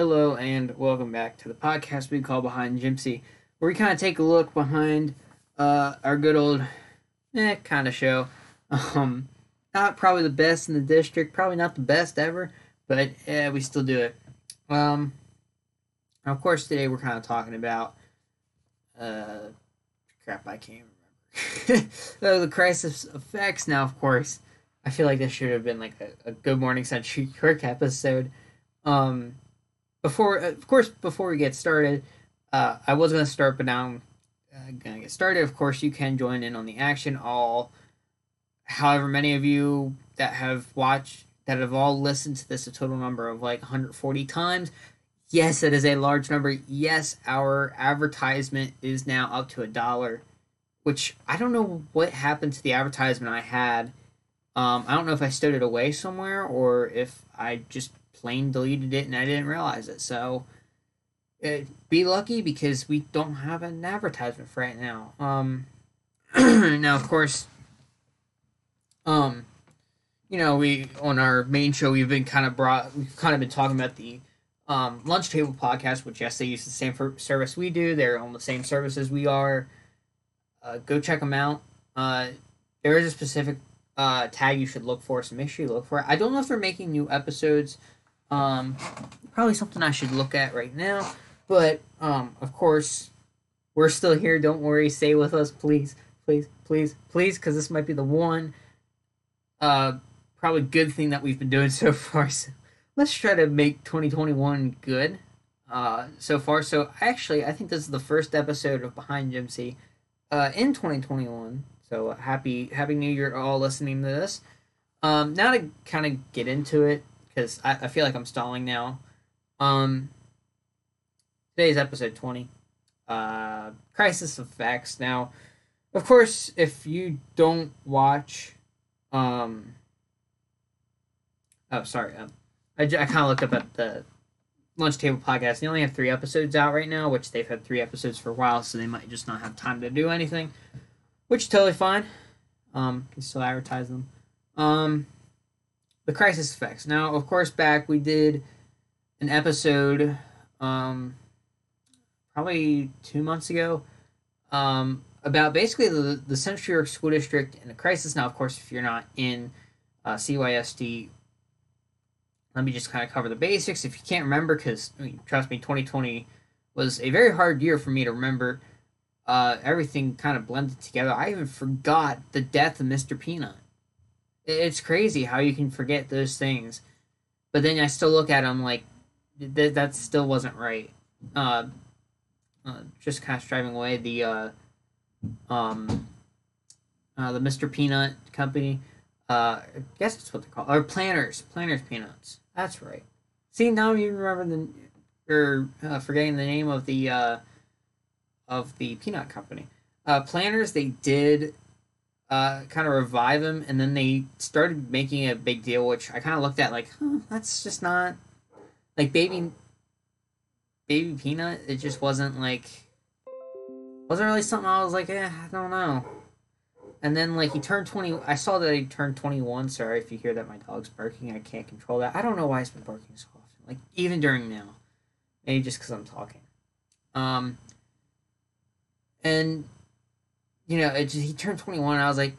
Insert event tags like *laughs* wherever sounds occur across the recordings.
hello, and welcome back to the podcast we call Behind Gypsy, where we kind of take a look behind uh, our good old, eh, kind of show. *laughs* Um, not probably the best in the district, probably not the best ever, but yeah, we still do it. Um, of course, today we're kind of talking about, uh, crap, I can't remember. *laughs* oh, the crisis effects. Now, of course, I feel like this should have been like a, a Good Morning Century *laughs* Quirk episode. Um, before, of course, before we get started, uh, I was gonna start, but now I'm uh, gonna get started. Of course, you can join in on the action. All, however many of you that have watched, that have all listened to this, a total number of like 140 times. Yes, it is a large number. Yes, our advertisement is now up to a dollar, which I don't know what happened to the advertisement I had. Um, I don't know if I stowed it away somewhere or if I just plain deleted it and I didn't realize it. So uh, be lucky because we don't have an advertisement for right now. Um, *clears throat* now, of course, um, you know, we on our main show we've been kind of brought we've kind of been talking about the um, lunch table podcast, which yes, they use the same service we do. They're on the same service as we are. Uh, go check them out. Uh, there is a specific uh, tag you should look for, so make sure you look for it. I don't know if they're making new episodes. Um, probably something I should look at right now. But um, of course, we're still here. Don't worry. Stay with us, please, please, please, please, because this might be the one uh, probably good thing that we've been doing *laughs* so far. So let's try to make 2021 good uh, so far. So actually, I think this is the first episode of Behind Gypsy uh, in 2021. So happy Happy New Year all listening to this. Um, now to kind of get into it because I, I feel like I'm stalling now. Um, today's episode 20 uh, Crisis Effects. Now, of course, if you don't watch. Um, oh, sorry. Um, I, I kind of looked up at the Lunch Table podcast. They only have three episodes out right now, which they've had three episodes for a while, so they might just not have time to do anything, which is totally fine. Um, can still advertise them. Um, the crisis effects. Now, of course, back we did an episode, um, probably two months ago, um, about basically the the Central York School District and the crisis. Now, of course, if you're not in uh, CYSD, let me just kind of cover the basics. If you can't remember, because I mean, trust me, 2020 was a very hard year for me to remember. Uh, everything kind of blended together. I even forgot the death of Mr. Peanut it's crazy how you can forget those things. But then i still look at them like th- that still wasn't right. Uh, uh, just kind of striving away the uh, um, uh, the mr peanut company uh, i guess that's what they're called or planters planters peanuts. That's right. See now you remember the or uh, forgetting the name of the uh, of the peanut company. Uh, planters they did uh, kind of revive him, and then they started making a big deal, which I kind of looked at like, huh, that's just not like baby, baby peanut. It just wasn't like, wasn't really something I was like, eh, I don't know. And then like he turned twenty. I saw that he turned twenty one. Sorry if you hear that my dog's barking. I can't control that. I don't know why he's been barking so often. Like even during now, maybe just because I'm talking. Um. And you know, it just, he turned 21. I was like,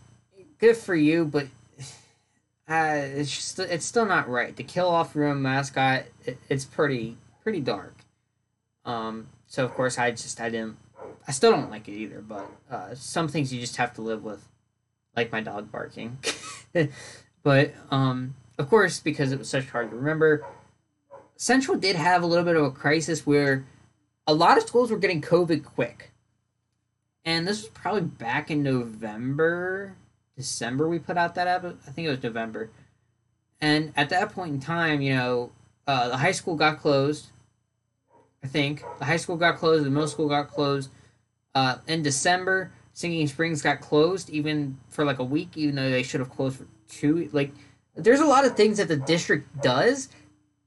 good for you, but *sighs* uh, it's just it's still not right to kill off your own mascot. It, it's pretty pretty dark. Um, so of course I just I didn't. I still don't like it either, but uh, some things you just have to live with, like my dog barking. *laughs* but um, of course, because it was such hard to remember, Central did have a little bit of a crisis where a lot of schools were getting COVID quick and this was probably back in November, December. We put out that episode. I think it was November, and at that point in time, you know, uh, the high school got closed. I think the high school got closed, the middle school got closed. Uh, in December, Sinking Springs got closed even for like a week, even though they should have closed for two. Like, there's a lot of things that the district does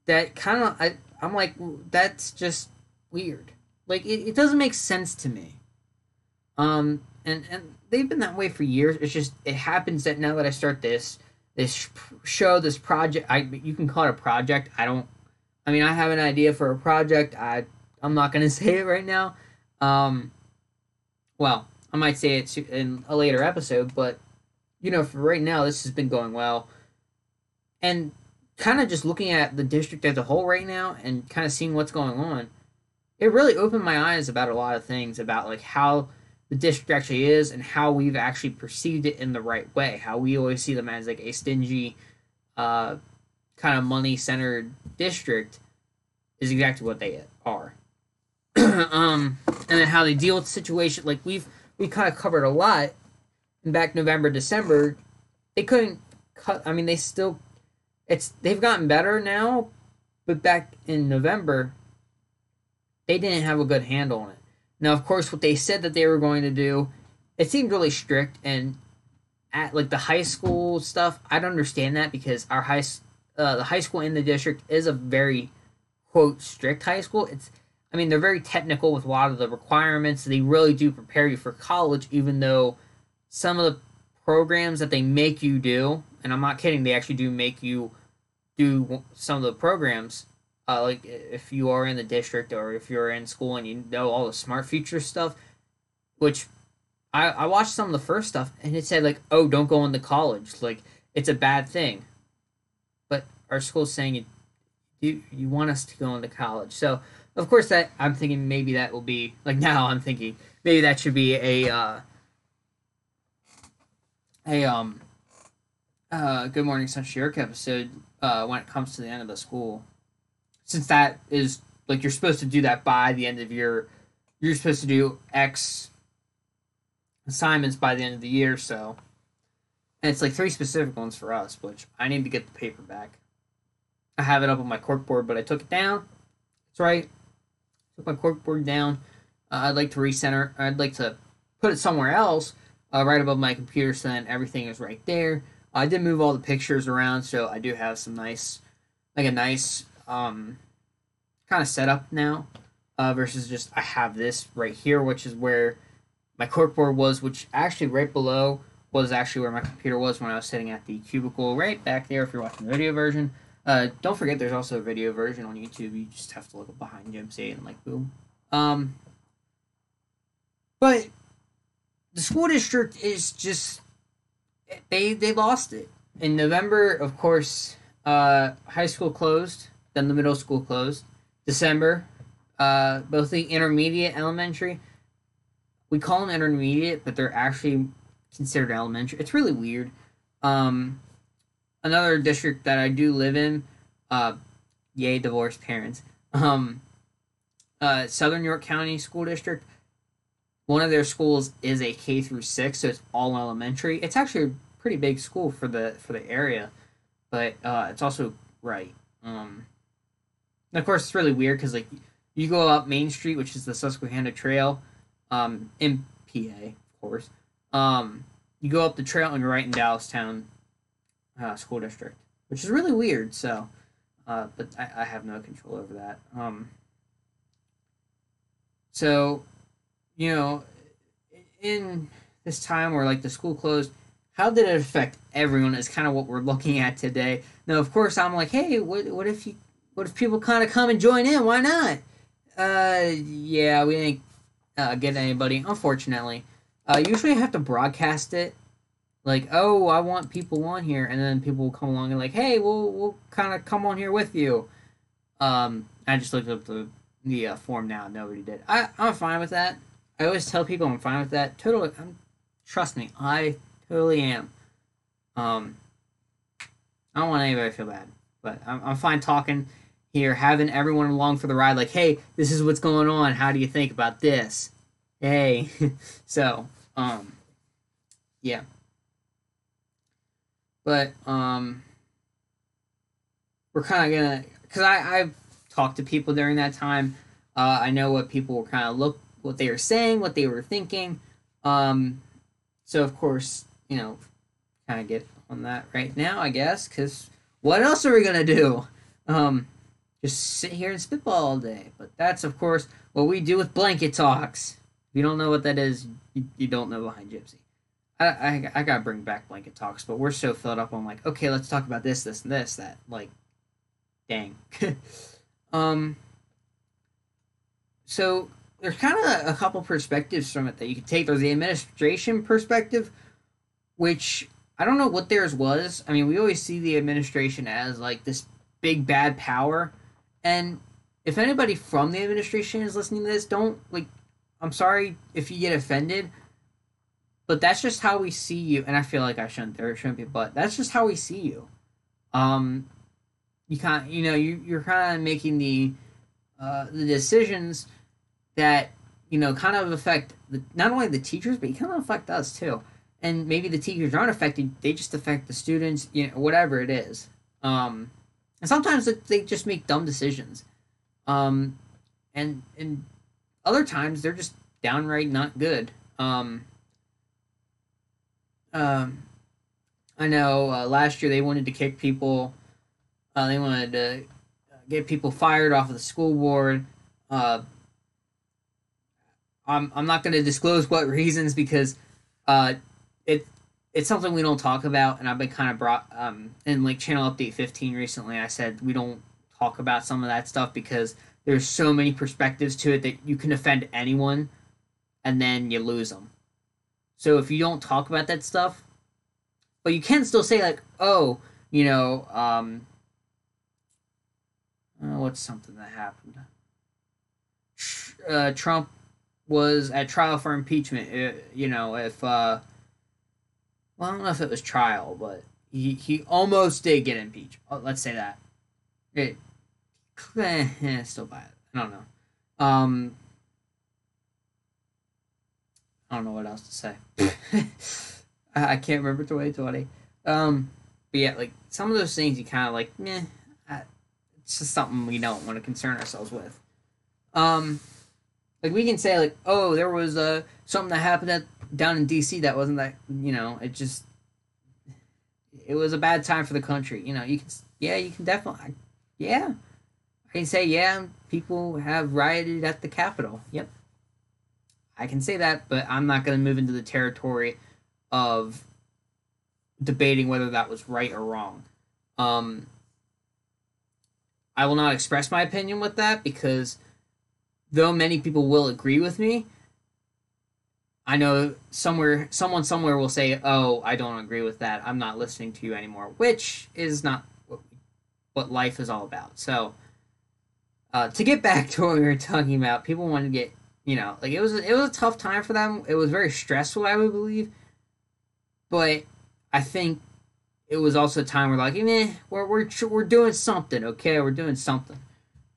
that kind of I I'm like that's just weird. Like it, it doesn't make sense to me. Um, and and they've been that way for years. It's just it happens that now that I start this this show, this project, I you can call it a project. I don't I mean, I have an idea for a project. I I'm not gonna *laughs* say it right now. Um, well, I might say it in a later episode, but you know, for right now, this has been going well, and kind of just looking at the district as a whole right now and kind of seeing what's going on, it really opened my eyes about a lot of things about like how the district actually is and how we've actually perceived it in the right way. How we always see them as like a stingy, uh, kind of money centered district is exactly what they are. *clears throat* um, and then how they deal with the situation. Like we've we kind of covered a lot. And back November, December, they couldn't cut. I mean, they still. It's they've gotten better now, but back in November, they didn't have a good handle on it. Now, of course, what they said that they were going to do, it seemed really strict. And at like the high school stuff, I don't understand that because our high, uh, the high school in the district is a very quote strict high school. It's, I mean, they're very technical with a lot of the requirements. They really do prepare you for college, even though some of the programs that they make you do, and I'm not kidding, they actually do make you do some of the programs uh, like if you are in the district or if you're in school and you know all the smart future stuff, which I, I watched some of the first stuff and it said like, oh, don't go into college, like it's a bad thing. But our school's saying you you you want us to go into college, so of course that I'm thinking maybe that will be like *laughs* now I'm thinking maybe that should be a uh, a um uh Good Morning Sunshine episode uh when it comes to the end of the school since that is like you're supposed to do that by the end of your you're supposed to do X assignments by the end of the year, so and it's like three specific ones for us, which I need to get the paper back. I have it up on my corkboard, but I took it down. That's right. Took my corkboard down. Uh, I'd like to recenter. I'd like to put it somewhere else, uh, right above my computer, so then everything is right there. I did move all the pictures around, so I do have some nice, like a nice um, kind of setup now uh, versus just I have this right here, which is where my corkboard was, which actually right below was actually where my computer was when I was sitting at the cubicle right back there if you're watching the video version. Uh, don't forget there's also a video version on YouTube. You just have to look behind Jimsy and like boom. Um, but the school district is just they they lost it in November. Of course, uh, high school closed. Then the middle school closed. December, uh, both the intermediate, elementary. We call them intermediate, but they're actually considered elementary. It's really weird. Um, another district that I do live in, uh, yay divorced parents. Um, uh, Southern York County School District. One of their schools is a K through six, so it's all elementary. It's actually a pretty big school for the for the area, but uh, it's also right. Um, and of course, it's really weird because like you go up Main Street, which is the Susquehanna Trail, um, in PA, of course. Um, you go up the trail and you're right in Dallastown uh, School District, which is really weird. So, uh, but I, I have no control over that. Um, so, you know, in this time where like the school closed, how did it affect everyone? Is kind of what we're looking at today. Now, of course, I'm like, hey, what what if you what if people kind of come and join in? Why not? Uh, yeah, we didn't uh, get anybody, unfortunately. Uh, usually I have to broadcast it. Like, oh, I want people on here, and then people will come along and like, hey, we'll we'll kind of come on here with you. Um, I just looked up the the uh, form now. Nobody did. I I'm fine with that. I always tell people I'm fine with that. Totally, I'm, trust me, I totally am. Um, I don't want anybody to feel bad, but I'm I'm fine talking here, having everyone along for the ride, like, hey, this is what's going on. How do you think about this? Hey. *laughs* so, um, yeah. But, um, we're kind of gonna, because I, I've talked to people during that time. Uh, I know what people were kind of look, what they were saying, what they were thinking. Um, so, of course, you know, kind of get on that right now, I guess, because what else are we gonna do? Um, just sit here and spitball all day. But that's, of course, what we do with blanket talks. If you don't know what that is, you, you don't know behind Gypsy. I, I, I gotta bring back blanket talks, but we're so filled up on like, okay, let's talk about this, this, and this, that, like, dang. *laughs* Um, so there's kind of a, couple perspectives from it that you could take. There's the administration perspective, which I don't know what theirs was. I mean, we always see the administration as like this big bad power, and if anybody from the administration is listening to this, don't like. I'm sorry if you get offended, but that's just how we see you. And I feel like I shouldn't. There shouldn't be, but that's just how we see you. Um, you can't. You know, you you're kind of making the uh, the decisions that you know kind of affect the, not only the teachers, but you kind of affect us too. And maybe the teachers aren't affected; they just affect the students. You know, whatever it is. Um, and sometimes they just make dumb decisions. Um, and and other times they're just downright not good. Um, um, I know uh, last year they wanted to kick people. Uh, they wanted to get people fired off of the school board. Uh, I'm I'm not going to disclose what reasons because uh, it it's something we don't talk about, and I've been kind of brought um in like channel update 15 recently. I said we don't talk about some of that stuff because there's so many perspectives to it that you can offend anyone, and then you lose them. So if you don't talk about that stuff, but you can still say like, oh, you know, um, uh, what's something that happened? Uh, Trump was at trial for impeachment. Uh, you know, if uh, well, I don't know if it was trial, but he he almost did get impeached. Oh, let's say that. It *laughs* eh, still bad. I don't know. Um, I don't know what else to say. *laughs* I can't remember 2020. Um, but yeah, like some of those things you kind of like, meh. It's just something we don't want to concern ourselves with. Um, like we can say like, oh, there was uh something that happened at down in D.C. that wasn't that you know it just it was a bad time for the country. You know, you can yeah, you can definitely yeah, I can say yeah, people have rioted at the Capitol. Yep, I can say that, but I'm not going to move into the territory of debating whether that was right or wrong. Um, I will not express my opinion with that because though many people will agree with me, I know somewhere someone somewhere will say, "Oh, I don't agree with that. I'm not listening to you anymore," which is not what, life is all about. So, uh, to get back *laughs* to what we were talking about, people want to get, you know, like it was it was a tough time for them. It was very stressful, I would believe. But I think it was also a time where like, eh, we're we're we're doing something, okay? We're doing something.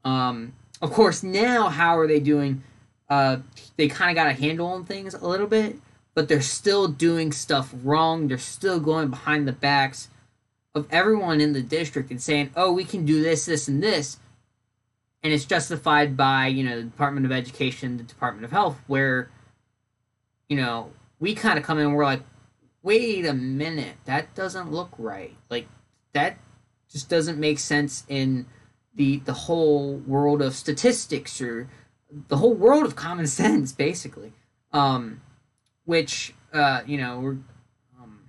Um, of course, now how are they doing? Uh, they kind of got a handle on things a little bit, but they're still doing stuff wrong. They're still going behind the backs of everyone in the district and saying, "Oh, we can do this, this, and this," and it's justified by you know the Department of Education, the Department of Health, where you know we kind of come in and we're like, wait a minute, that doesn't look right. Like that just doesn't make sense in the the whole world of statistics or the whole world of common sense, basically. Um, which uh, you know, um,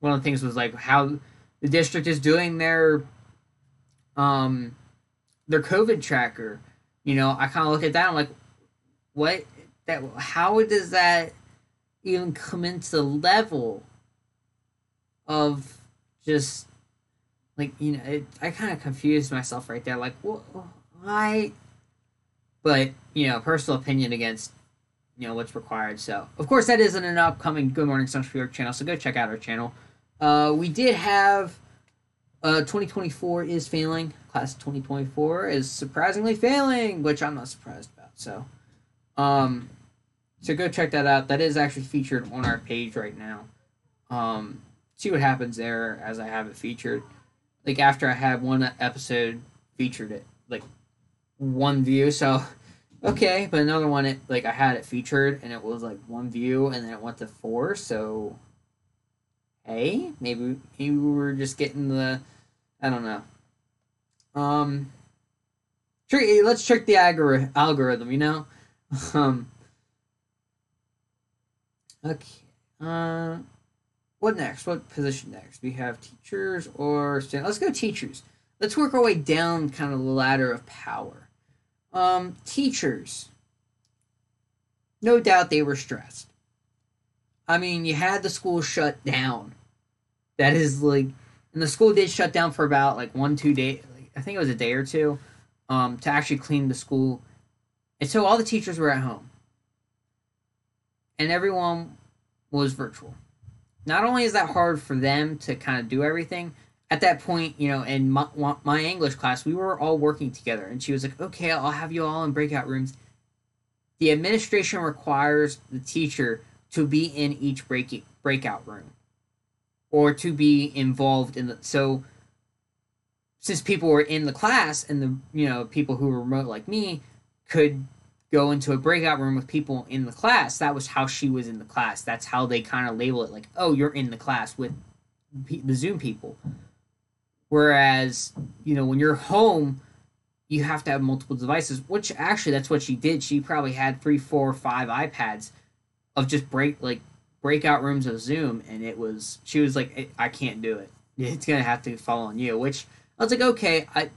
one of the things was like how the district is doing their um their COVID tracker. You know, I kind of look at that. I'm like, what? That how does that even come into the level of just like you know it, i kind of confused myself right there like what why but you know personal opinion against you know what's required. So of course that isn't an upcoming good morning york channel so go check out our channel. Uh we did have uh 2024 is failing. Class 2024 is surprisingly failing which i'm not surprised about so um so go check that out. That is actually featured on our page right now. Um see what happens there as I have it featured. Like after I had one episode featured it, like one view. So okay, but another one it like I had it featured and it was like one view and then it went to four. So hey, maybe maybe we were just getting the I don't know. Um, let's check the algor- algorithm. You know, *laughs* um. Okay. Uh what next? What position next? We have teachers or stand. Let's go teachers. Let's work our way down kind of the ladder of power. Um, teachers. No doubt they were stressed. I mean, you had the school shut down. That is like, and the school did shut down for about like one, two days. Like, I think it was a day or two, um, to actually clean the school, and so all the teachers were at home, and everyone was virtual. Not only is that hard for them to kind of do everything, at that point, you know, in my, my English class, we were all working together, and she was like, "Okay, I'll have you all in breakout rooms." The administration requires the teacher to be in each break breakout room, or to be involved in the so. Since people were in the class, and the you know people who were remote like me could go into a breakout room with people in the class, that was how she was in the class. That's how they kind of label it, like, "Oh, you're in the class with the Zoom people." Whereas, you know, when you're home, you have to have multiple devices, which actually that's what she did. She probably had three, four, five iPads of just break like breakout rooms of Zoom, and it was she was like, I can't do it. It's gonna have to fall on you. Which I was like, okay, I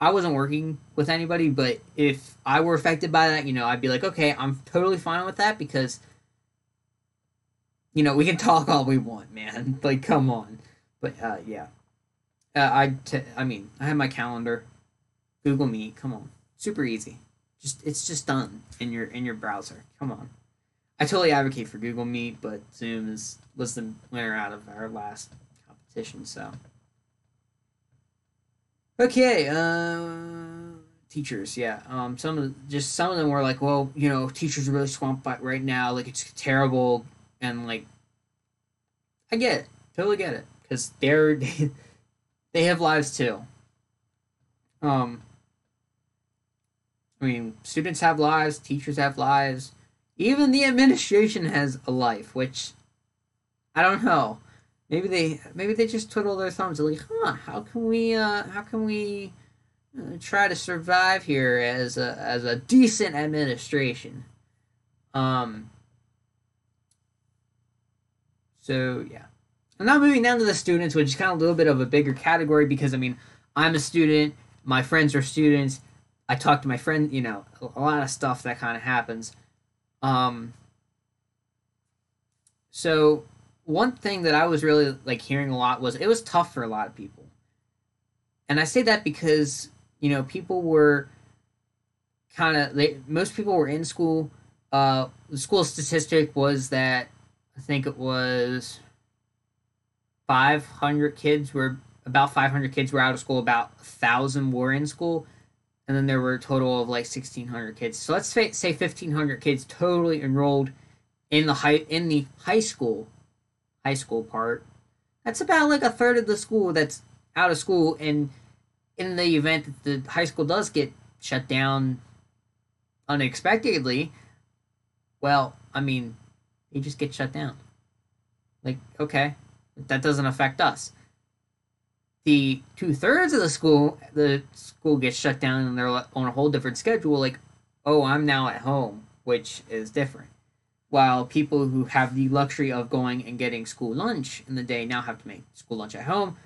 I wasn't working with anybody, but if I were affected by that, you know, I'd be like, okay, I'm totally fine with that because you know we can talk all we want, man. *laughs* Like, come on. But uh, yeah. Uh, I, t- I mean, I have my calendar, Google Meet. Come on, super easy. Just it's just done in your in your browser. Come on. I totally advocate for Google Meet, but Zoom is was the winner out of our last competition. So okay, uh, teachers, yeah. Um, some of the, just some of them were like, well, you know, teachers are really swamped by right now. Like it's terrible, and like I get it, totally get it, because they're. they *laughs* have lives too. Um, I mean, students have lives, teachers have lives, even the administration has a life, which I don't know. Maybe they maybe they just twiddle their thumbs and like, huh? How can we uh, how can we uh, try to survive here as a as a decent administration? Um. So yeah. I'm now moving down to the students, which is kind of a little bit of a bigger category because I mean, I'm a student, my friends are students. I talk to my friend, you know, a lot of stuff that kind of happens. Um, so one thing that I was really like hearing a lot was it was tough for a lot of people. And I say that because, you know, people were kind of they most people were in school. Uh the school statistic was that I think it was 500 kids were about 500 kids were out of school about 1000 were in school and then there were a total of like 1600 kids. So let's say, say 1500 kids totally enrolled in the high in the high school high school part. That's about like a third of the school that's out of school and in the event that the high school does get shut down unexpectedly well i mean they just get shut down. Like okay that doesn't affect us. The two thirds of the school, the school gets shut down and they're on a whole different schedule. Like, oh, I'm now at home, which is different. While people who have the luxury of going and getting school lunch in the day now have to make school lunch at home,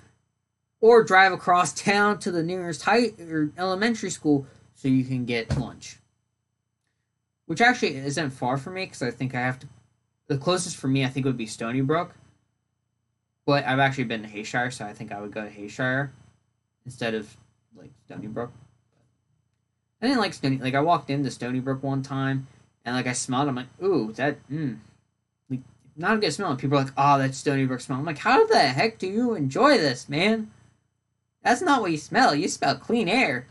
or drive across town to the nearest high or elementary school so you can get lunch. Which actually isn't far from me because I think I have to. The closest for me, I think, would be Stony Brook but I've actually been to Hayshire, so I think I would go to Hayshire instead of like Stony Brook. I didn't like Stony. Like I walked into Stony Brook one time, and like I smelled. I'm like, ooh, that mm, like not a good smell. And people are like, oh, that Stony Brook smell. I'm like, how the heck do you enjoy this, man? That's not what you smell. You smell clean air.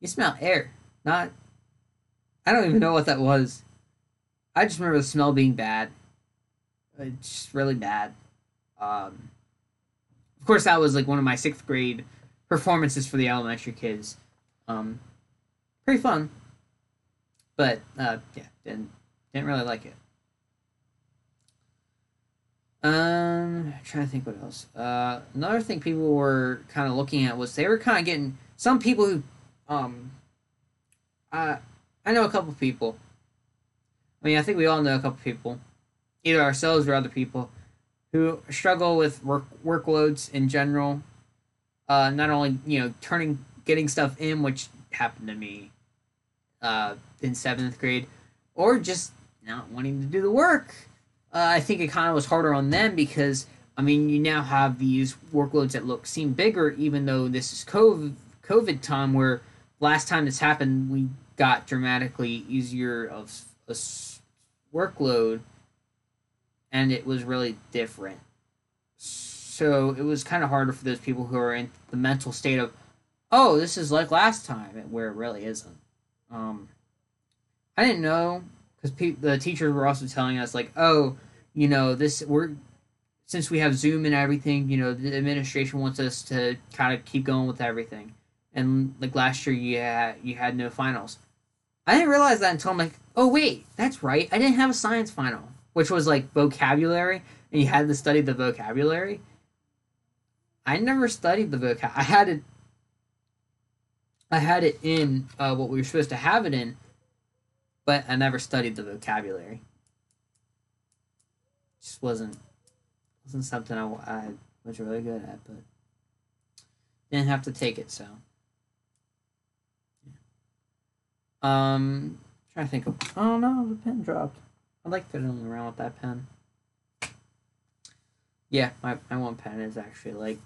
You smell air, not. I don't even know what that was. I just remember the smell being bad. It's just really bad. Um, of course, that was like one of my sixth grade performances for the elementary kids. Um, pretty fun, but uh, yeah, didn't didn't really like it. Um, trying to think what else. Uh, another thing people were kind of looking at was they were kind of getting some people who, um, uh, I know a couple people. I mean, I think we all know a couple people, either ourselves or other people who struggle with work workloads in general. Uh, not only you know turning getting stuff in, which happened to me uh, in seventh grade, or just not wanting to do the work. Uh, I think it kind of was harder on them because I mean you now have these workloads that look seem bigger, even though this is COVID COVID time where last time this happened we got dramatically easier of a workload, and it was really different. So it was kind of harder for those people who are in the mental state of, oh, this is like last time, where it really isn't. Um, I didn't know because pe- the teachers were also telling us like, oh, you know, this we're since we have Zoom and everything, you know, the administration wants us to kind of keep going with everything. And like last year, you had you had no finals. I didn't realize that until I'm like, oh wait, that's right. I didn't have a science final, which was like vocabulary, and you had to study the vocabulary. I never studied the vocab. I had it. I had it in uh, what we were supposed to have it in, but I never studied the vocabulary. Just wasn't wasn't something I, I was really good at, but didn't have to take it. So, um, trying to think of. Oh no, the pen dropped. I like fiddling around with that pen. Yeah, my, my one pen is actually like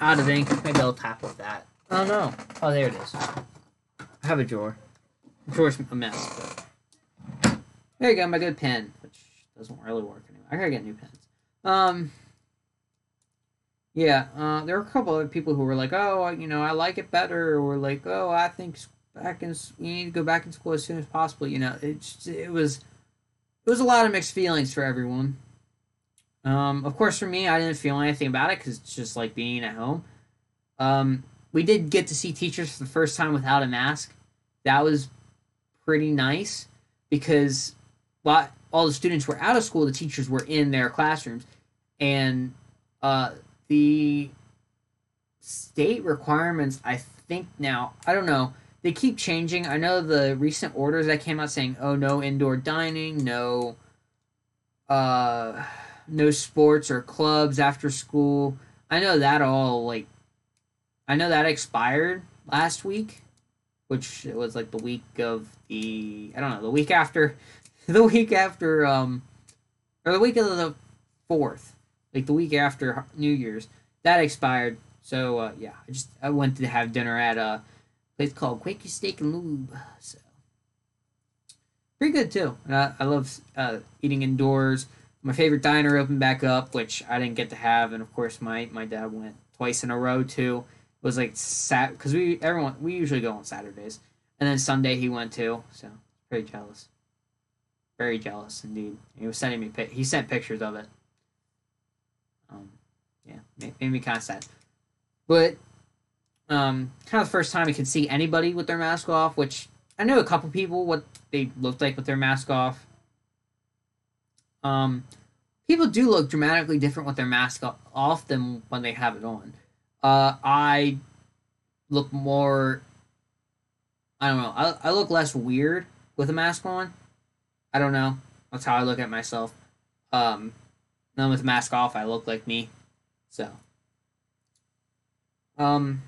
out of ink. Maybe I'll tap with that. Oh no. Oh, there it is. I have a drawer. The drawer's a mess, but there you go, my good pen, which doesn't really work anymore. I gotta get new pens. Um, yeah, uh, there were a couple of people who were like, "Oh, you know, I like it better," or like, "Oh, I think back in you need to go back in school as soon as possible." You know, it it was it was a lot of mixed feelings for everyone. Um, of course, for me, I didn't feel anything about it because it's just like being at home. Um, we did get to see teachers for the first time without a mask. That was pretty nice because while all the students were out of school, the teachers were in their classrooms, and uh, the state requirements. I think now I don't know. They keep changing. I know the recent orders that came out saying, "Oh, no indoor dining, no." Uh, no sports or clubs after school. I know that all like I know that expired last week, which was like the week of the I don't know, the week after *laughs* the week after um or the week of the 4th, like the week after New Year's. That expired. So uh, yeah, I just I went to have dinner at a place called Quaker Steak and Lube. So pretty good too. Uh, I love uh, eating indoors my favorite diner opened back up, which I didn't get to have, and of course my my dad went twice in a row too. It was like sat because we everyone we usually go on Saturdays, and then Sunday he went too. So pretty jealous, very jealous indeed. He was sending me he sent pictures of it. Um, yeah, made, made me kind of sad, but um, kind of the first time we could see anybody with their mask off, which I knew a couple people what they looked like with their mask off um, people do look dramatically different with their mask off than when they have it on. Uh, I look more. I don't know. I, I look less weird with a mask on. I don't know. That's how I look at myself. Um, then with mask off, I look like me. So. Um.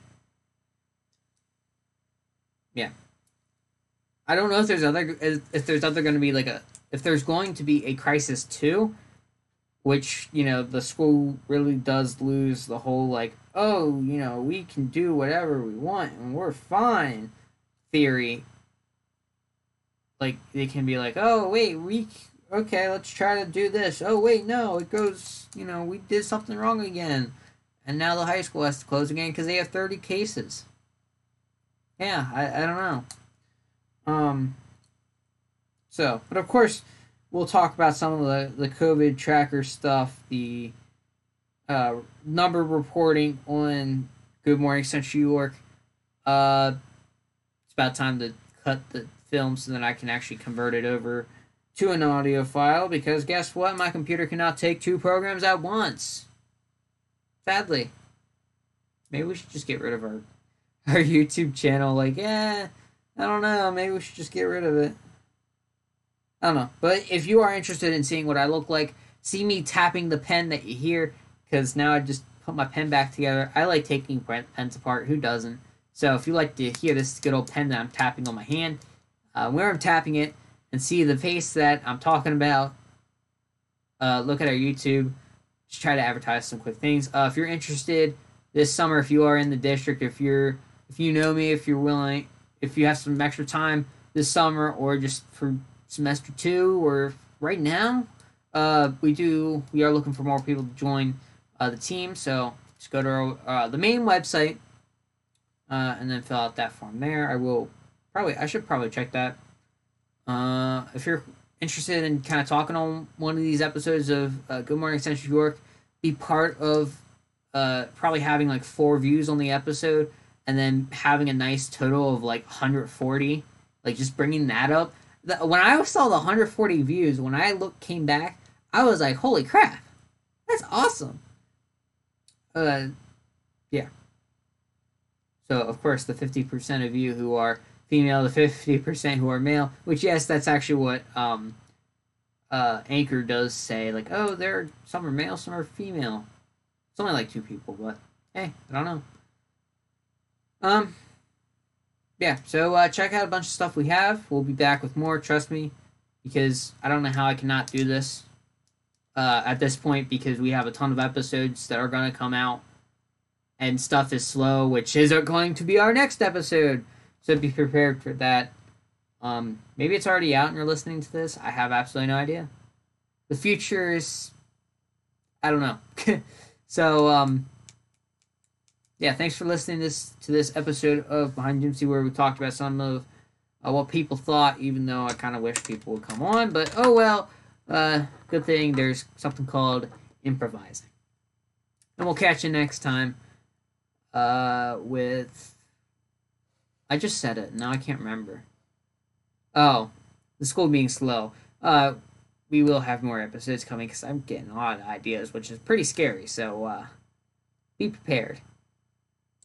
Yeah. I don't know if there's other if there's other going to be like a if there's going to be a crisis too, which you know the school really does lose the whole like oh you know we can do whatever we want and we're fine theory. Like they can be like oh wait we okay let's try to do this. Oh wait no it goes you know we did something wrong again. And now the high school has to close again because they have 30 cases yeah I, I don't know um so, but of course, we'll talk about some of the, the COVID tracker stuff, the uh, number reporting on Good Morning Central New York. Uh, it's about time to cut the film so that I can actually convert it over to an audio file because guess what? My computer cannot take two programs at once. Sadly. Maybe we should just get rid of our *laughs* our YouTube channel. Like, yeah, I don't know. Maybe we should just get rid of it. I don't know. But if you are interested in seeing what I look like, see me tapping the pen that you hear, because now I just put my pen back together. I like taking pens apart. Who doesn't? So if you like to hear this good old pen that I'm tapping on my hand, uh, where I'm tapping it and see the face that I'm talking about, uh, look at our YouTube. Just try to advertise some quick things. Uh, if you're interested this summer, if you are in the district, if you're if you know me, if you're willing, if you have some extra time this summer or just for semester two or right now, uh, we do we are looking for more people to join uh, the team. So just go to our, uh, the main website uh, and then fill out that form there. I will probably I should probably check that. Uh, if you're interested in kind of talking on one of these episodes of uh, Good Morning Central York, be part of uh, probably having like four views on the episode and then having a nice total of like 140, like just bringing that up. The, when I saw the 140 views, when I look came back, I was like, holy crap, that's awesome. Uh, yeah. So of course the 50% of you who are female, the 50% who are male, which yes, that's actually what um, uh, Anchor does say, like, oh, there some are male, some are female. It's only like two people, but hey, I don't know. Um, yeah. So uh, check out a bunch of stuff we have. We'll be back with more. Trust me, because I don't know how I cannot do this uh, at this point because we have a ton of episodes that are going to come out, and stuff is slow, which is going to be our next episode. So be prepared for that. Um, maybe it's already out and you're listening to this. I have absolutely no idea. The future is, I don't know. *laughs* so, um, yeah, thanks for listening to this to this episode of Behind Gypsy, where we talked about some of uh, what people thought. Even though I kind of wish people would come on, but oh well. Uh, good thing there's something called improvising, and we'll catch you next time. Uh, with I just said it. Now I can't remember. Oh, the school being slow. Uh, we will have more episodes coming because I'm getting a lot of ideas, which is pretty scary. So, uh, be prepared.